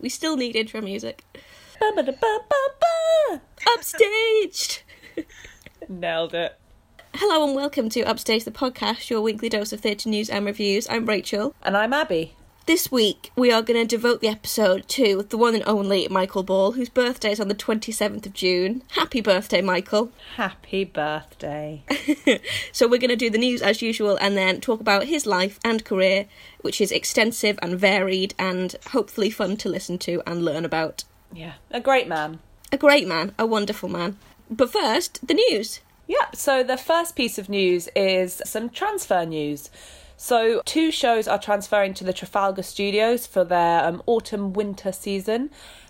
We still need intro music. Upstaged! Nailed it. Hello and welcome to Upstage the podcast, your weekly dose of theatre news and reviews. I'm Rachel. And I'm Abby. This week we are going to devote the episode to the one and only Michael Ball, whose birthday is on the 27th of June. Happy birthday, Michael. Happy birthday. So we're going to do the news as usual and then talk about his life and career, which is extensive and varied and hopefully fun to listen to and learn about. Yeah, a great man. A great man, a wonderful man. But first, the news. Yeah, so the first piece of news is some transfer news. So, two shows are transferring to the Trafalgar Studios for their um, autumn winter season.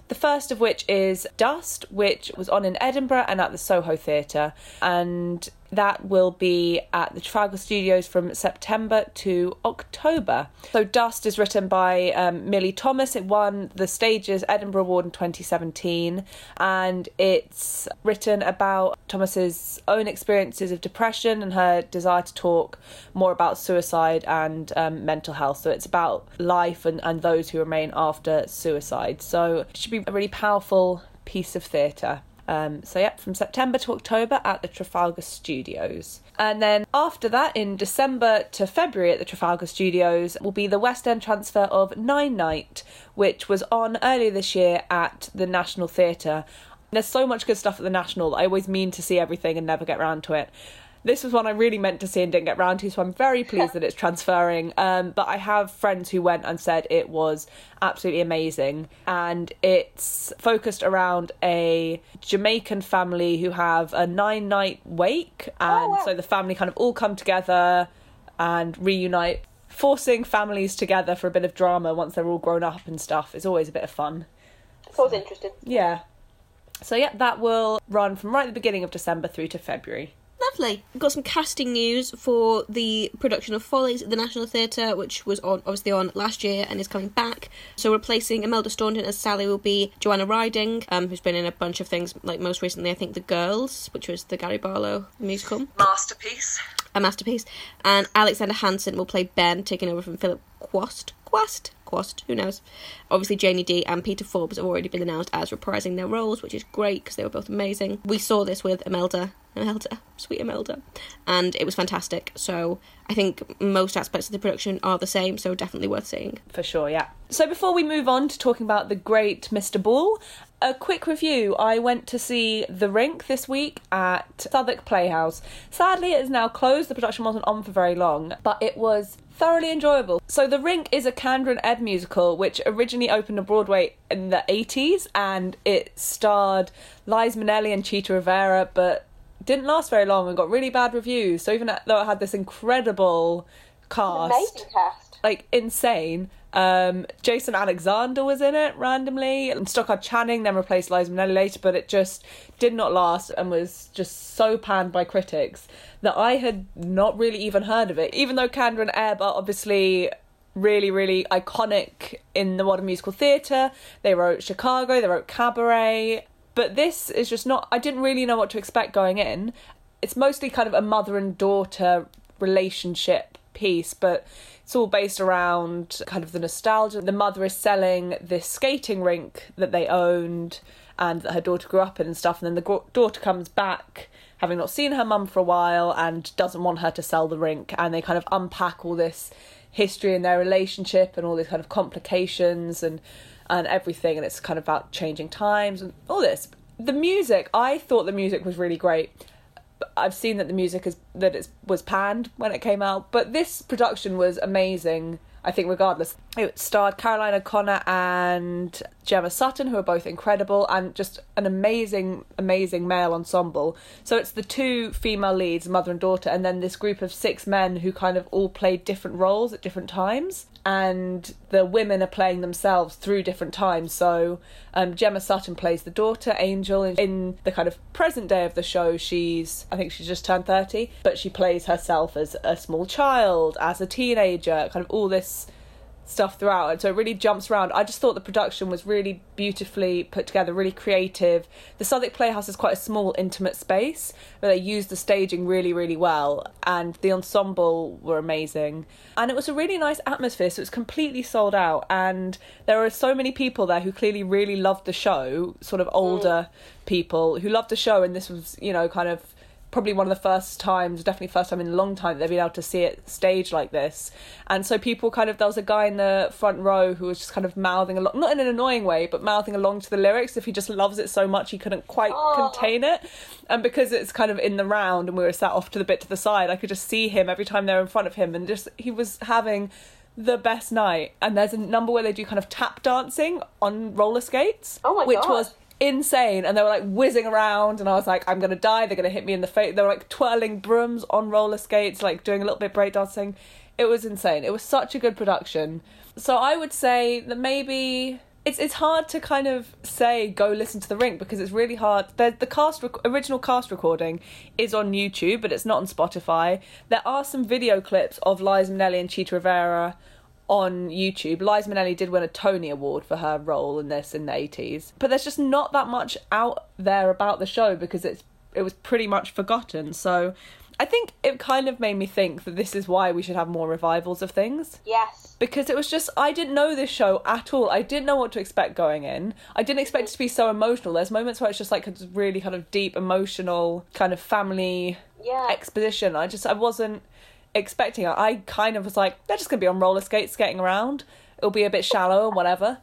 The first of which is Dust, which was on in Edinburgh and at the Soho Theatre. And that will be at the Trafalgar Studios from September to October. So, Dust is written by um, Millie Thomas. It won the Stages Edinburgh Award in 2017, and it's written about Thomas's own experiences of depression and her desire to talk more about suicide and um, mental health. So, it's about life and, and those who remain after suicide. So, it should be a really powerful piece of theatre. Um, so, yeah, from September to October at the Trafalgar Studios. And then after that, in December to February at the Trafalgar Studios, will be the West End transfer of Nine Night, which was on earlier this year at the National Theatre. There's so much good stuff at the National I always mean to see everything and never get round to it. This was one I really meant to see and didn't get round to, so I'm very pleased that it's transferring. Um, but I have friends who went and said it was absolutely amazing. And it's focused around a Jamaican family who have a nine night wake. And wow. so the family kind of all come together and reunite, forcing families together for a bit of drama once they're all grown up and stuff is always a bit of fun. Sounds interesting. Yeah. So, yeah, that will run from right at the beginning of December through to February. Lovely. We've got some casting news for the production of Follies at the National Theatre, which was on obviously on last year and is coming back. So replacing Imelda Staunton as Sally will be Joanna Riding, um, who's been in a bunch of things, like most recently I think The Girls, which was the Gary Barlow musical, masterpiece. a masterpiece. And Alexander Hanson will play Ben, taking over from Philip Quast. Quast? Quast, who knows? Obviously, Janie Dee and Peter Forbes have already been announced as reprising their roles, which is great because they were both amazing. We saw this with Imelda, Imelda, sweet Imelda, and it was fantastic. So I think most aspects of the production are the same, so definitely worth seeing. For sure, yeah. So before we move on to talking about the great Mr. Ball, a quick review. I went to see The Rink this week at Southwark Playhouse. Sadly, it is now closed. The production wasn't on for very long, but it was thoroughly enjoyable. So The Rink is a Kander and Ebb musical which originally opened on Broadway in the 80s and it starred Liza Minnelli and Chita Rivera, but didn't last very long and got really bad reviews. So even though it had this incredible cast, Amazing cast. like insane. Um, Jason Alexander was in it randomly. And Stockard Channing then replaced Liza Minnelli later, but it just did not last and was just so panned by critics that I had not really even heard of it. Even though Kander and Ebb are obviously really, really iconic in the modern musical theatre. They wrote Chicago, they wrote Cabaret. But this is just not, I didn't really know what to expect going in. It's mostly kind of a mother and daughter relationship piece, but it's all based around kind of the nostalgia. The mother is selling this skating rink that they owned and that her daughter grew up in and stuff, and then the daughter comes back having not seen her mum for a while and doesn't want her to sell the rink, and they kind of unpack all this history in their relationship and all these kind of complications and and everything, and it's kind of about changing times and all this. The music, I thought the music was really great. I've seen that the music is that it was panned when it came out, but this production was amazing. I think regardless, it starred Caroline O'Connor and Gemma Sutton, who are both incredible, and just an amazing, amazing male ensemble. So it's the two female leads, mother and daughter, and then this group of six men who kind of all played different roles at different times. And the women are playing themselves through different times. So um, Gemma Sutton plays the daughter, Angel. In, in the kind of present day of the show, she's, I think she's just turned 30, but she plays herself as a small child, as a teenager, kind of all this stuff throughout and so it really jumps around. I just thought the production was really beautifully put together really creative. The southwark playhouse is quite a small intimate space but they used the staging really really well and the ensemble were amazing. And it was a really nice atmosphere so it was completely sold out and there are so many people there who clearly really loved the show sort of older mm. people who loved the show and this was you know kind of probably one of the first times, definitely first time in a long time that they've been able to see it staged like this. And so people kind of there was a guy in the front row who was just kind of mouthing along, not in an annoying way, but mouthing along to the lyrics. If he just loves it so much, he couldn't quite Oh. contain it. And because it's kind of in the round, and we were sat off to the bit to the side, I could just see him every time they're in front of him, and just he was having the best night. And there's a number where they do kind of tap dancing on roller skates, Oh my which God. was insane. And they were like whizzing around and I was like I'm gonna die. They're gonna hit me in the face they were like twirling brooms on roller skates like doing a little bit breakdancing. It was insane. It was such a good production. So I would say that maybe it's it's hard to kind of say go listen to the rink because it's really hard. The, the cast rec- original cast recording is on YouTube but it's not on Spotify. There are some video clips of Liza Minnelli and Chita Rivera on YouTube. Liza Minnelli did win a Tony Award for her role in this in the 80s. But there's just not that much out there about the show because it's it was pretty much forgotten. So I think it kind of made me think that this is why we should have more revivals of things Yes. because it was just I didn't know this show at all. I didn't know what to expect going in. I didn't expect it to be so emotional. There's moments where it's just like a really kind of deep emotional kind of family Yeah. exposition. I just I wasn't expecting it. I kind of was like they're just gonna be on roller skates skating around. It'll be a bit shallow and whatever.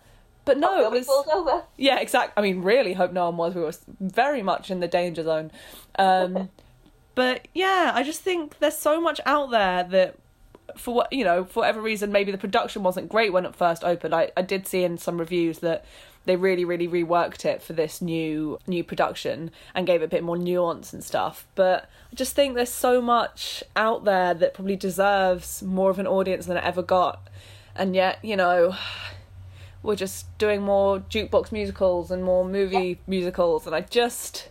But no, it was over. yeah, exactly. I mean, really hope no one was. We were very much in the danger zone. Um, but yeah, I just think there's so much out there that, for what you know, for whatever reason, maybe the production wasn't great when it first opened. I, I did see in some reviews that they really, really reworked it for this new new production and gave it a bit more nuance and stuff. But I just think there's so much out there that probably deserves more of an audience than it ever got. And yet, you know, we're just doing more jukebox musicals and more movie musicals and i just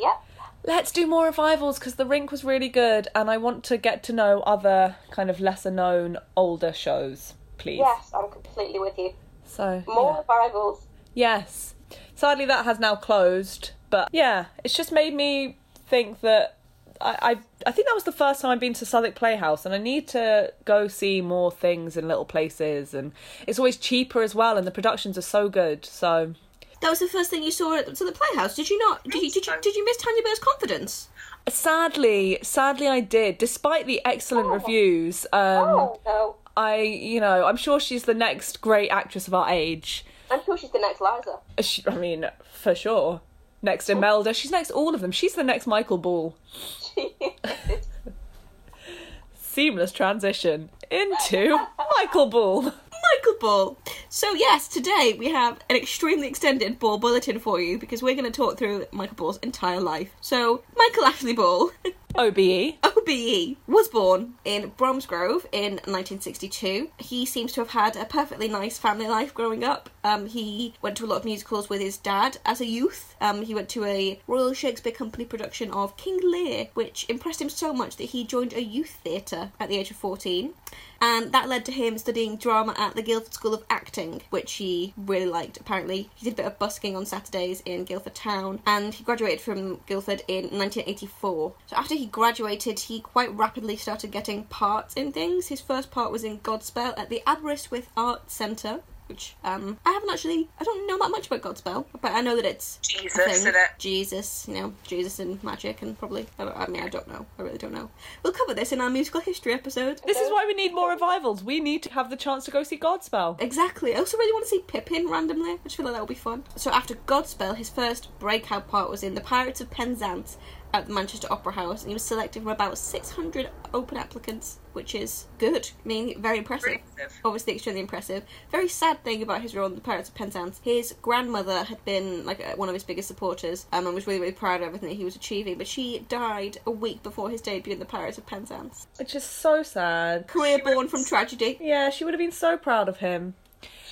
Yep. let's do more revivals because the rink was really good and i want to get to know other kind of lesser known older shows please Yes, I'm completely with you. so More yeah. revivals. Yes sadly that has now closed but yeah it's just made me think that I, I I think that was the first time I've been to Southwark Playhouse, and I need to go see more things in little places. And it's always cheaper as well, and the productions are so good. So That was the first thing you saw at the Playhouse. Did you not? Did you, did you, did you miss Tanya Burr's confidence? Sadly, sadly, I did. Despite the excellent Oh. reviews, um, oh no. I, you know, I'm sure she's the next great actress of our age. I'm sure she's the next Liza. She, I mean, for sure. Next Imelda, she's next all of them. She's the next Michael Ball. Seamless transition into Michael Ball. Michael Ball. So yes, today we have an extremely extended Ball bulletin for you because we're going to talk through Michael Ball's entire life. So Michael Ashley Ball. OBE. OBE was born in Bromsgrove in 1962. He seems to have had a perfectly nice family life growing up. Um, he went to a lot of musicals with his dad as a youth. Um, he went to a Royal Shakespeare Company production of King Lear, which impressed him so much that he joined a youth theatre at the age of 14. And that led to him studying drama at the Guildford School of Acting, which he really liked, apparently. He did a bit of busking on Saturdays in Guildford Town, and he graduated from Guildford in 1984. So after he graduated, he quite rapidly started getting parts in things. His first part was in Godspell at the Aberystwyth Art Centre. Which um, I haven't actually, I don't know that much about Godspell, but I know that it's a Jesus, thing. innit? Jesus, you know, Jesus and magic, and probably. I, I mean, I don't know. I really don't know. We'll cover this in our musical history episode. This is why we need more revivals. We need to have the chance to go see Godspell. Exactly. I also really want to see Pippin randomly. I just feel like that would be fun. So after Godspell, his first breakout part was in The Pirates of Penzance at the Manchester Opera House, and he was selected from about 600 open applicants, which is good. I mean, very impressive. Impressive. Obviously, extremely impressive. Very sad thing about his role in The Pirates of Penzance. His grandmother had been like uh, one of his biggest supporters, um, and was really, really proud of everything that he was achieving. But she died a week before his debut in The Pirates of Penzance. Which is so sad. Career born from tragedy. Yeah, she would have been so proud of him.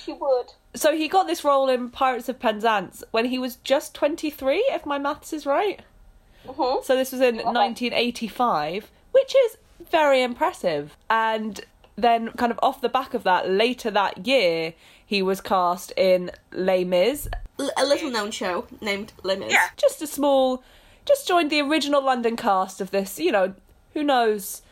She would. So he got this role in Pirates of Penzance when he was just 23, if my maths is right. Hmm So this was in 1985, which is very impressive. And then, kind of off the back of that, later that year, he was cast in Les Mis, L- a little known show named Les Mis. Yeah. just a small, just joined the original London cast of this. You know, who knows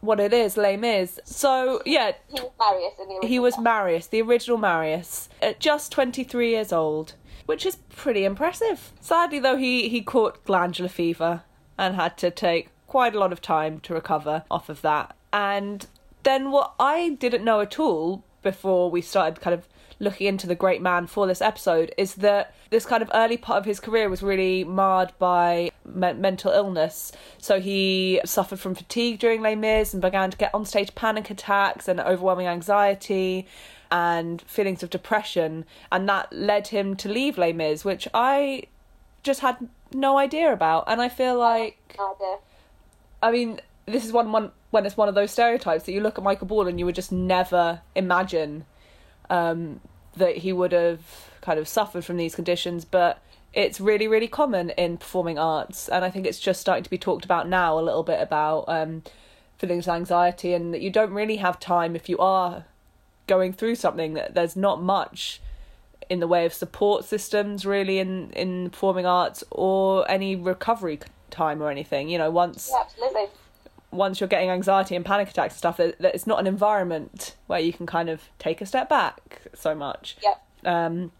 what it is, Les Mis. So yeah, He was Marius in the original. he was Marius, the original Marius, at just 23 years old, which is pretty impressive. Sadly, though, he, he caught glandular fever and had to take quite a lot of time to recover off of that. And then, what I didn't know at all before we started kind of looking into the great man for this episode is that this kind of early part of his career was really marred by me- mental illness. So he suffered from fatigue during Les Mis and began to get on-stage panic attacks and overwhelming anxiety and feelings of depression, and that led him to leave Les Mis, which I just had no idea about. And I feel like I mean, this is one, one when it's one of those stereotypes that you look at Michael Ball and you would just never imagine um, that he would have kind of suffered from these conditions, but it's really, really common in performing arts, and I think it's just starting to be talked about now a little bit about um, feelings of anxiety, and that you don't really have time if you are going through something that there's not much in the way of support systems really in in performing arts or any recovery time or anything you know once Yeah, absolutely. once you're getting anxiety and panic attacks and stuff, that, that it's not an environment where you can kind of take a step back so much. Yep. Um,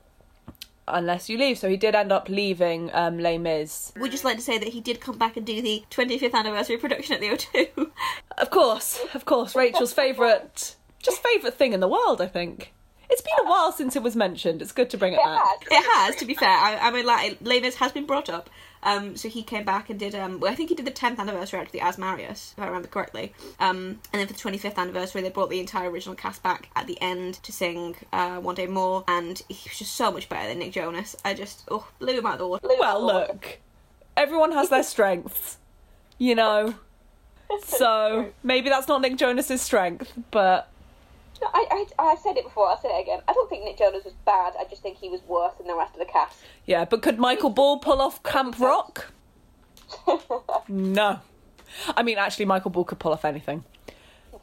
unless you leave. So he did end up leaving um, Les Mis. We'd just like to say that he did come back and do the 25th anniversary production at the O2. Of course, of course, Rachel's favourite, just favourite thing in the world, I think. It's been a while since it was mentioned. It's good to bring it It back. has. It has, to be fair. I, I mean, like, Les has been brought up. Um, so he came back and did. Um, well, I think he did the 10th anniversary actually as Marius, if I remember correctly. Um, and then for the 25th anniversary, they brought the entire original cast back at the end to sing uh, "One Day More," and he was just so much better than Nick Jonas. I just oh blew him out of the water. Well, look, everyone has their strengths, you know. So maybe that's not Nick Jonas's strength, but No, I, I, I said it before, I'll say it again. I don't think Nick Jonas was bad, I just think he was worse than the rest of the cast. Yeah, but could Michael Ball pull off Camp Rock? No. I mean, actually, Michael Ball could pull off anything.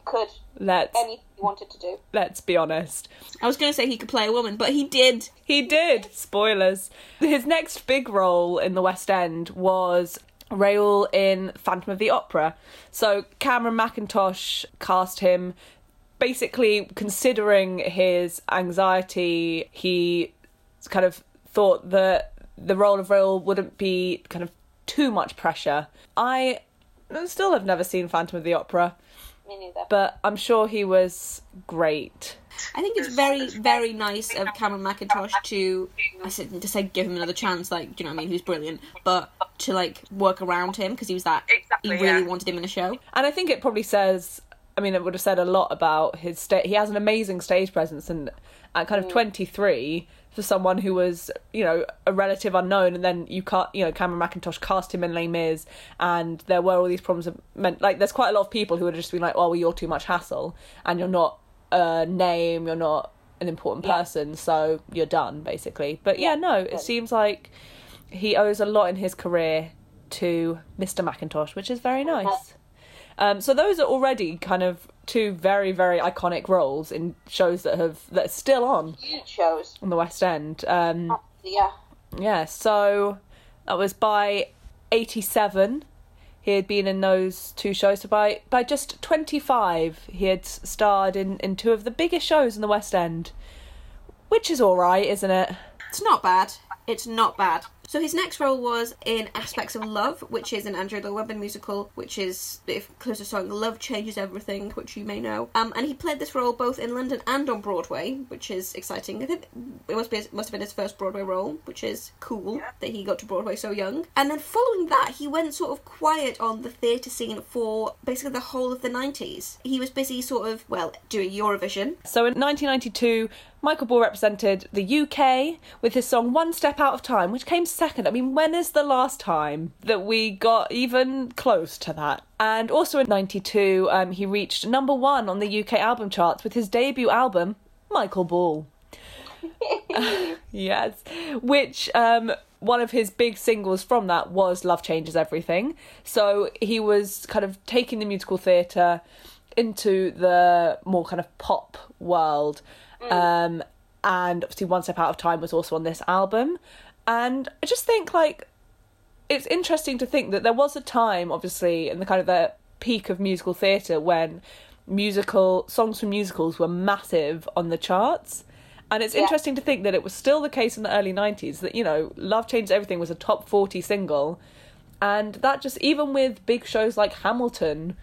Could Let's anything he wanted to do. let's be honest. I was going to say he could play a woman, but he did. He did. Spoilers. His next big role in the West End was Raoul in Phantom of the Opera. So Cameron Mackintosh cast him. Basically, considering his anxiety, he kind of thought that the role of Raoul wouldn't be kind of too much pressure. I still have never seen Phantom of the Opera, Me neither. but I'm sure he was great. I think it's very, very nice of Cameron Mackintosh to, I said to say give him another chance. Like, do you know what I mean? Who's brilliant, but to like work around him because he was that. Exactly, he really yeah. wanted him in a show. And I think it probably says, I mean, it would have said a lot about his sta- He has an amazing stage presence, and at kind of mm. 23, for someone who was, you know, a relative unknown, and then you cut, you know, Cameron Mackintosh cast him in Les Mis, and there were all these problems. Of, meant like, there's quite a lot of people who would have just been like, "Oh, well, you're too much hassle, and you're not a name, you're not an important Yeah. person, so you're done, basically." But yeah, Yeah, no, it good. seems like he owes a lot in his career to Mr. Mackintosh, which is very nice. Um, so those are already kind of two very very iconic roles in shows that have that are still on Huge shows. on the West End. Um, Yeah. yeah, so that was by eighty seven. He had been in those two shows. So by by just twenty five, he had starred in in two of the biggest shows in the West End, which is all right, isn't it? It's not bad. It's not bad. So his next role was in Aspects of Love, which is an Andrew Lloyd Webber musical, which is the closer song "Love Changes Everything," which you may know. Um, and he played this role both in London and on Broadway, which is exciting. I think it must be must have been his first Broadway role, which is cool that he got to Broadway so young. And then following that, he went sort of quiet on the theatre scene for basically the whole of the nineties. He was busy, sort of well, doing Eurovision, So in 1992, Michael Ball represented the UK with his song One Step Out of Time, which came second. I mean, when is the last time that we got even close to that? And also in 92, um, he reached number one on the UK album charts with his debut album, Michael Ball. Yes, which um, one of his big singles from that was "Love Changes Everything." So he was kind of taking the musical theatre into the more kind of pop world. Um, and obviously, One Step Out of Time was also on this album. And I just think, like, it's interesting to think that there was a time, obviously, in the kind of the peak of musical theatre when musical songs from musicals were massive on the charts. And it's Yeah. interesting to think that it was still the case in the early 90s that, you know, Love Changed Everything was a top 40 single. And that just, even with big shows like Hamilton,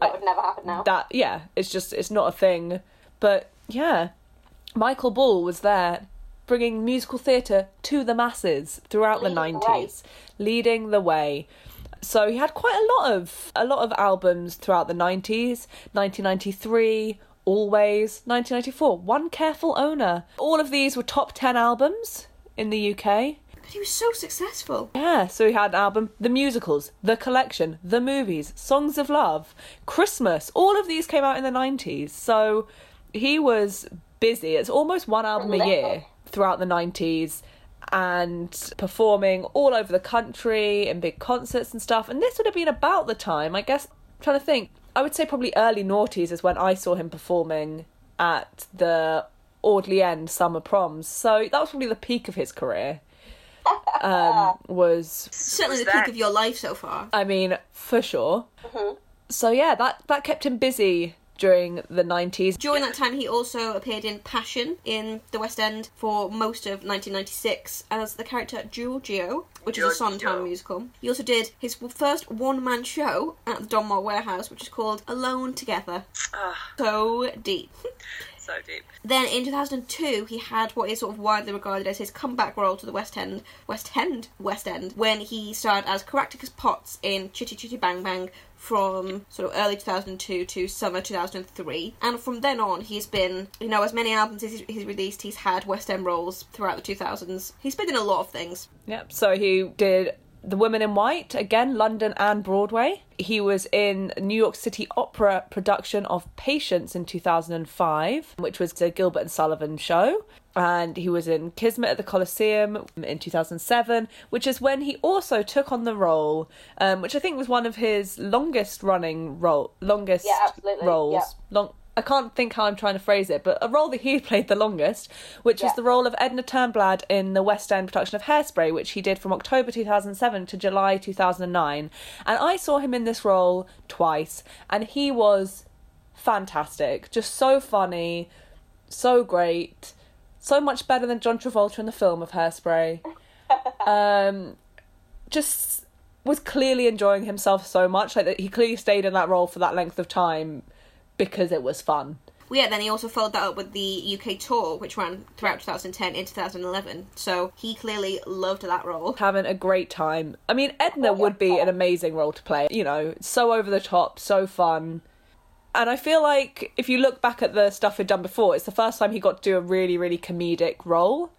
That would never happen now. that, yeah, it's just, it's not a thing. But yeah, Michael Ball was there bringing musical theatre to the masses throughout the Leading the 90s, leading the way. So he had quite a lot of a lot of albums throughout the 90s, 1993, Always, 1994, One Careful Owner. All of these were top 10 albums in the UK. But he was so successful. Yeah, so he had an album, the musicals, the collection, the movies, Songs of Love, Christmas. All of these came out in the 90s. So he was busy. It's almost one album a year throughout the 90s and performing all over the country in big concerts and stuff. And this would have been about the time, I guess, I'm trying to think. I would say probably early noughties is when I saw him performing at the Audley End summer proms. So that was probably the peak of his career. Um, was Certainly Was the peak of your life so far. I mean, for sure. So yeah, that that kept him busy during the nineties. During that time, he also appeared in Passion in the West End for most of 1996 as the character Giorgio, which is a Giorgio. Sondheim musical. He also did his first one-man show at the Donmar Warehouse, which is called Alone Together. Ah, So deep. so deep. Then in 2002, he had what is sort of widely regarded as his comeback role to the West End, West End, West End, when he starred as Caractacus Potts in Chitty Chitty Bang Bang from sort of early 2002 to summer 2003. And from then on, he's been, you know, as many albums as he's he's released, he's had West End roles throughout the 2000s. He's been in a lot of things. Yep. So he did The Women in White again, London and Broadway. He was in New York City Opera production of Patience in 2005, which was the Gilbert and Sullivan show. And he was in Kismet at the Coliseum in 2007, which is when he also took on the role, um, which I think was one of his longest running role, longest Yeah, absolutely, roles. yeah. Long, I can't think how I'm trying to phrase it, but a role that he played the longest, which was the role of Edna Turnblad in the West End production of Hairspray, which he did from October 2007 to July 2009. And I saw him in this role twice, and he was fantastic. Just so funny, so great, so much better than John Travolta in the film of Hairspray. um, just was clearly enjoying himself so much, like that he clearly stayed in that role for that length of time because it was fun. Well, yeah, then he also followed that up with the UK tour, which ran throughout 2010 into 2011. So he clearly loved that role. having a great time. I mean, Edna would be an amazing role to play. You know, so over the top, so fun. And I feel like if you look back at the stuff he'd done before, it's the first time he got to do a really, really comedic role.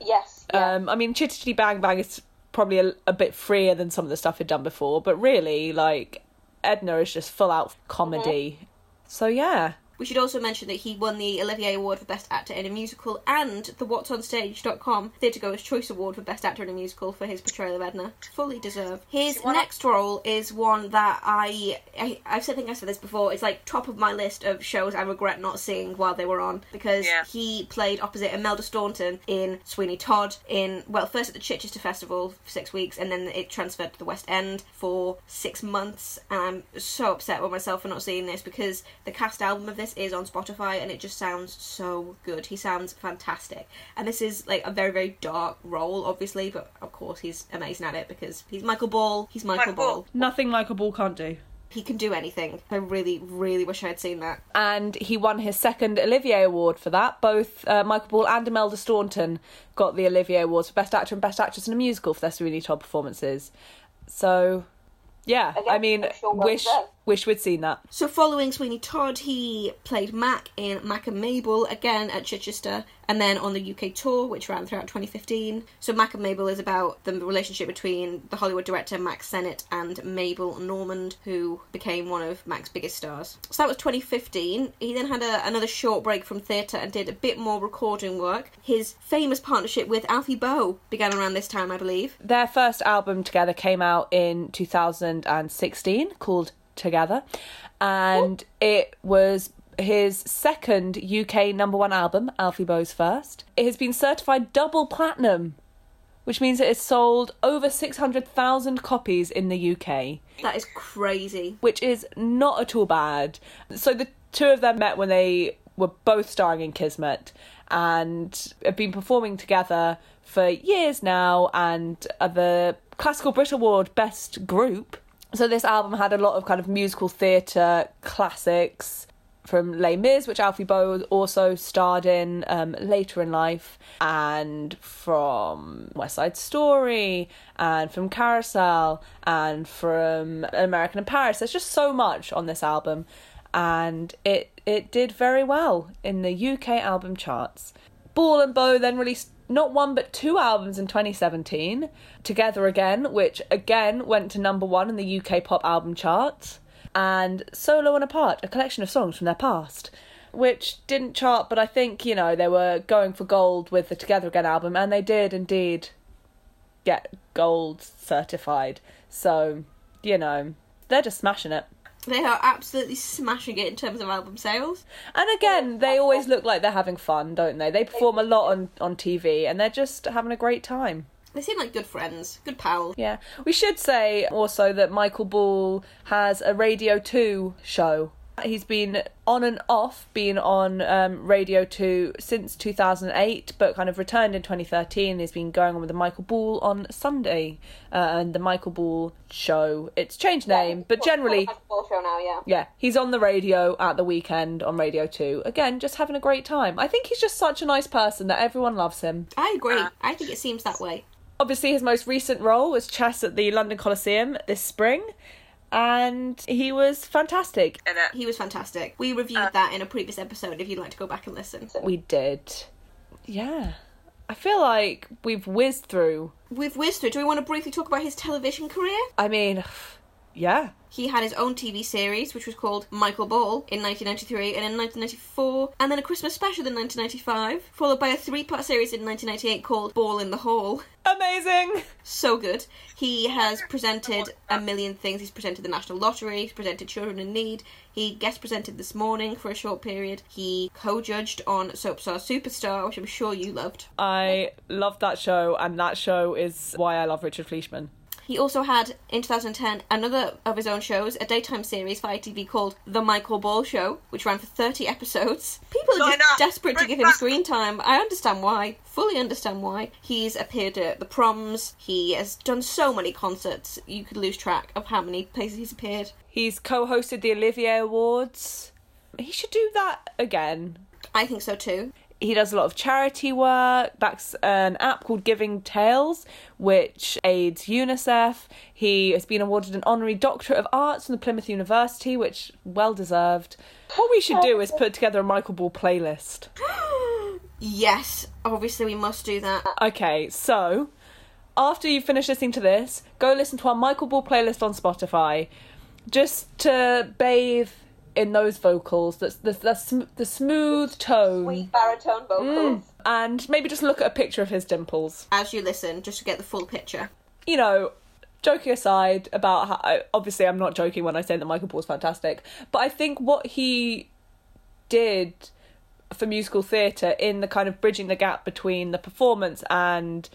Yes. Yeah. Um, I mean, Chitty Chitty Bang Bang is probably a, a bit freer than some of the stuff he'd done before, but really, like, Edna is just full out comedy. So, yeah. We should also mention that he won the Olivier Award for Best Actor in a Musical and the What'sOnStage.com Theatre Goers Choice Award for Best Actor in a Musical for his portrayal of Edna. Fully deserved. His next role is one that I, I I've said, I think I said this before. It's like top of my list of shows I regret not seeing while they were on because Yeah. he played opposite Imelda Staunton in Sweeney Todd. In well, first at the Chichester Festival for six weeks, and then it transferred to the West End for six months. And I'm so upset with myself for not seeing this because the cast album of this is on Spotify, and it just sounds so good. He sounds fantastic, and this is like a very very dark role, obviously, but of course he's amazing at it because he's Michael Ball. He's Michael, Michael Ball. Ball. Nothing Michael Ball can't do. He can do anything. I really really wish I had seen that. and he won his second Olivier Award for that. Both uh, Michael Ball and Imelda Staunton got the Olivier Awards for Best Actor and Best Actress in a Musical for their Sweeney Todd performances. So, yeah, Again, I mean, I'm well wish we'd seen that. So, following Sweeney Todd, he played Mac in Mac and Mabel again at Chichester, and then on the UK tour, which ran throughout 2015. So, Mac and Mabel is about the relationship between the Hollywood director Mack Sennett and Mabel Normand, who became one of Mac's biggest stars. So, that was 2015. He then had a, another short break from theatre and did a bit more recording work. His famous partnership with Alfie Boe began around this time, I believe. Their first album together came out in 2016 called together, and it was his second UK number one album, Alfie Boe's first. It has been certified double platinum, which means it has sold over 600,000 copies in the UK, That is crazy. which is not at all bad. So the two of them met when they were both starring in Kismet and have been performing together for years now and are the Classical Brit Award Best Group. So this album had a lot of kind of musical theatre classics from Les Mis, which Alfie Boe also starred in um, later in life, and from West Side Story, and from Carousel, and from American in Paris. There's just so much on this album, and it it did very well in the UK album charts. Ball and Boe then released not one but two albums in 2017, Together Again, which again went to number one in the UK pop album charts, and Solo and Apart, a collection of songs from their past, which didn't chart, but I think, you know, they were going for gold with the Together Again album, and they did indeed get gold certified. So, you know, they're just smashing it. They are absolutely smashing it in terms of album sales. And again, they always look like they're having fun, don't they? They perform a lot on, on TV and they're just having a great time. They seem like good friends, good pals. Yeah. We should say also that Michael Ball has a Radio 2 show. He's been on and off, been on um, Radio 2 since 2008, but kind of returned in 2013. He's been going on with the Michael Ball on Sunday uh, and the Michael Ball show. It's changed name, but generally, Full show now, yeah. yeah, he's on the radio at the weekend on Radio 2. Again, just having a great time. I think he's just such a nice person that everyone loves him. I agree. I think it seems that way. Obviously, his most recent role was Chess at the London Coliseum this spring, and he was fantastic it. Uh, he was fantastic. We reviewed uh, that in a previous episode if you'd like to go back and listen. We did. Yeah. I feel like we've whizzed through. We've whizzed through, do we want to briefly talk about his television career? I mean, yeah. He had his own TV series, which was called Michael Ball in 1993 and in 1994, and then a Christmas special in 1995, followed by a three part series in 1998 called Ball in the Hall. Amazing! So good. He has presented a million things. He's presented the National Lottery, he's presented Children in Need, he guest presented This Morning for a short period, he co judged on Soap Star Superstar, which I'm sure you loved. I loved that show, and that show is why I love Richard Fleeshman. He also had, in 2010, another of his own shows, a daytime series for ITV called The Michael Ball Show, which ran for 30 episodes. People are just desperate to give him screen time. I understand why. Fully understand why. He's appeared at the proms. He has done so many concerts. You could lose track of how many places he's appeared. He's co hosted the Olivier Awards. He should do that again. I think so too. He does a lot of charity work. backs an app called Giving Tales, which aids UNICEF. He has been awarded an honorary Doctorate of Arts from the Plymouth University, which well deserved. What we should do is put together a Michael Ball playlist. Yes, obviously we must do that. Okay, so after you finish listening to this, go listen to our Michael Ball playlist on Spotify, just to bathe in those vocals. That's the the, sm- the smooth tone. Sweet baritone vocals. Mm. and maybe just look at a picture of his dimples. As you listen, just to get the full picture. You know, joking aside about how I- obviously I'm not joking when I say that Michael Ball's fantastic, but I think what he did for musical theatre in the kind of bridging the gap between the performance and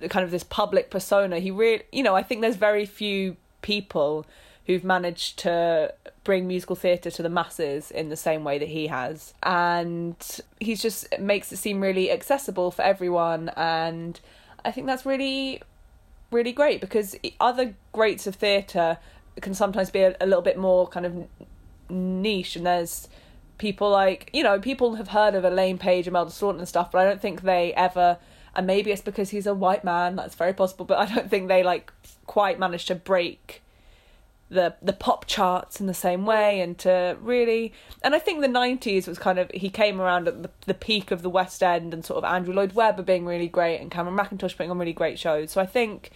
the kind of this public persona, he really, you know, I think there's very few people who've managed to bring musical theatre to the masses in the same way that he has. And he's just makes it seem really accessible for everyone and I think that's really really great because other greats of theatre can sometimes be a, a little bit more kind of niche and there's people like you know people have heard of Elaine Paige and Melda Staunton and stuff but I don't think they ever and maybe it's because he's a white man that's very possible but I don't think they like quite managed to break the the pop charts in the same way and to really and I think the 90s was kind of he came around at the, the peak of the West End and sort of Andrew Lloyd Webber being really great and Cameron Mackintosh putting on really great shows. So I think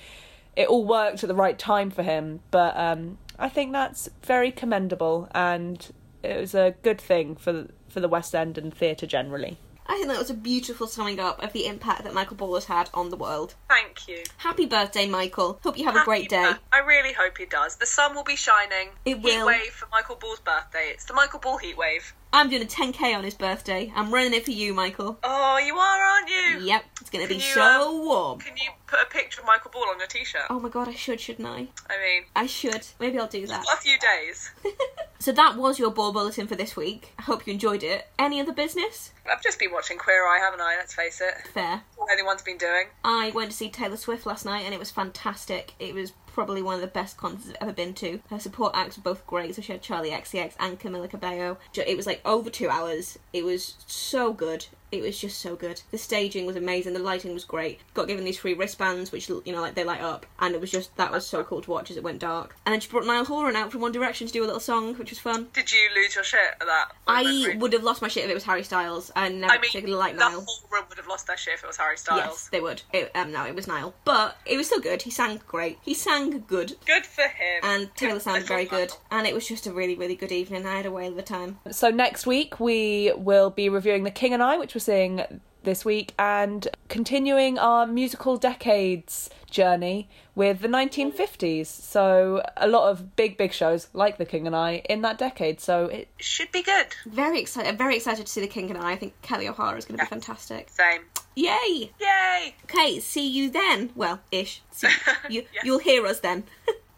it all worked at the right time for him. But um I think that's very commendable and it was a good thing for for the West End and theatre generally I think that was a beautiful summing up of the impact that Michael Ball has had on the world. Thank you. Happy birthday, Michael. Hope you have a great day. I really hope he does. The sun will be shining. It Heat will. wave for Michael Ball's birthday. It's the Michael Ball heat wave. I'm doing a 10k on his birthday. I'm running it for you, Michael. Oh, you are, aren't you? Yep, it's gonna be Can you, so um, warm. Can you put a picture of Michael Ball on your t-shirt? Oh my god, I should, shouldn't I? I mean, I should. Maybe I'll do that. a few days. So that was your ball bulletin for this week. I hope you enjoyed it. Any other business? I've just been watching Queer Eye, haven't I? Let's face it. Fair. All anyone's been doing. I went to see Taylor Swift last night and it was fantastic. It was probably one of the best concerts I've ever been to. Her support acts were both great, so she had Charli XCX and Camila Cabello. It was like over two hours. It was so good. It was just so good. The staging was amazing. The lighting was great. Got given these free wristbands, which you know, like they light up, and it was just that was so cool to watch as it went dark. And then she brought Niall Horan out from One Direction to do a little song, which was fun. Did you lose your shit at that? I moment? would have lost my shit if it was Harry Styles. I never I mean, particularly liked the Niall. whole room would have lost their shit if it was Harry Styles. Yes, they would. It, um, no, it was Niall, but it was still good. He sang great. He sang good, Good for him. and Taylor Good sounded very good. Niall. And it was just a really, really good evening. I had a whale of a time. So next week we will be reviewing The King and I, which we're this week, and continuing our musical decades journey with the 1950s. So a lot of big, big shows like The King and I in that decade. So it, Should be good. Very excited. Very excited to see the King and I. I think Kelli O'Hara is going to Yeah. be fantastic. Same. Yay! Yay! Okay, see you then. Well, ish. See, you, Yes. You'll hear us then.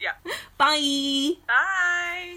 Yeah. Bye. Bye.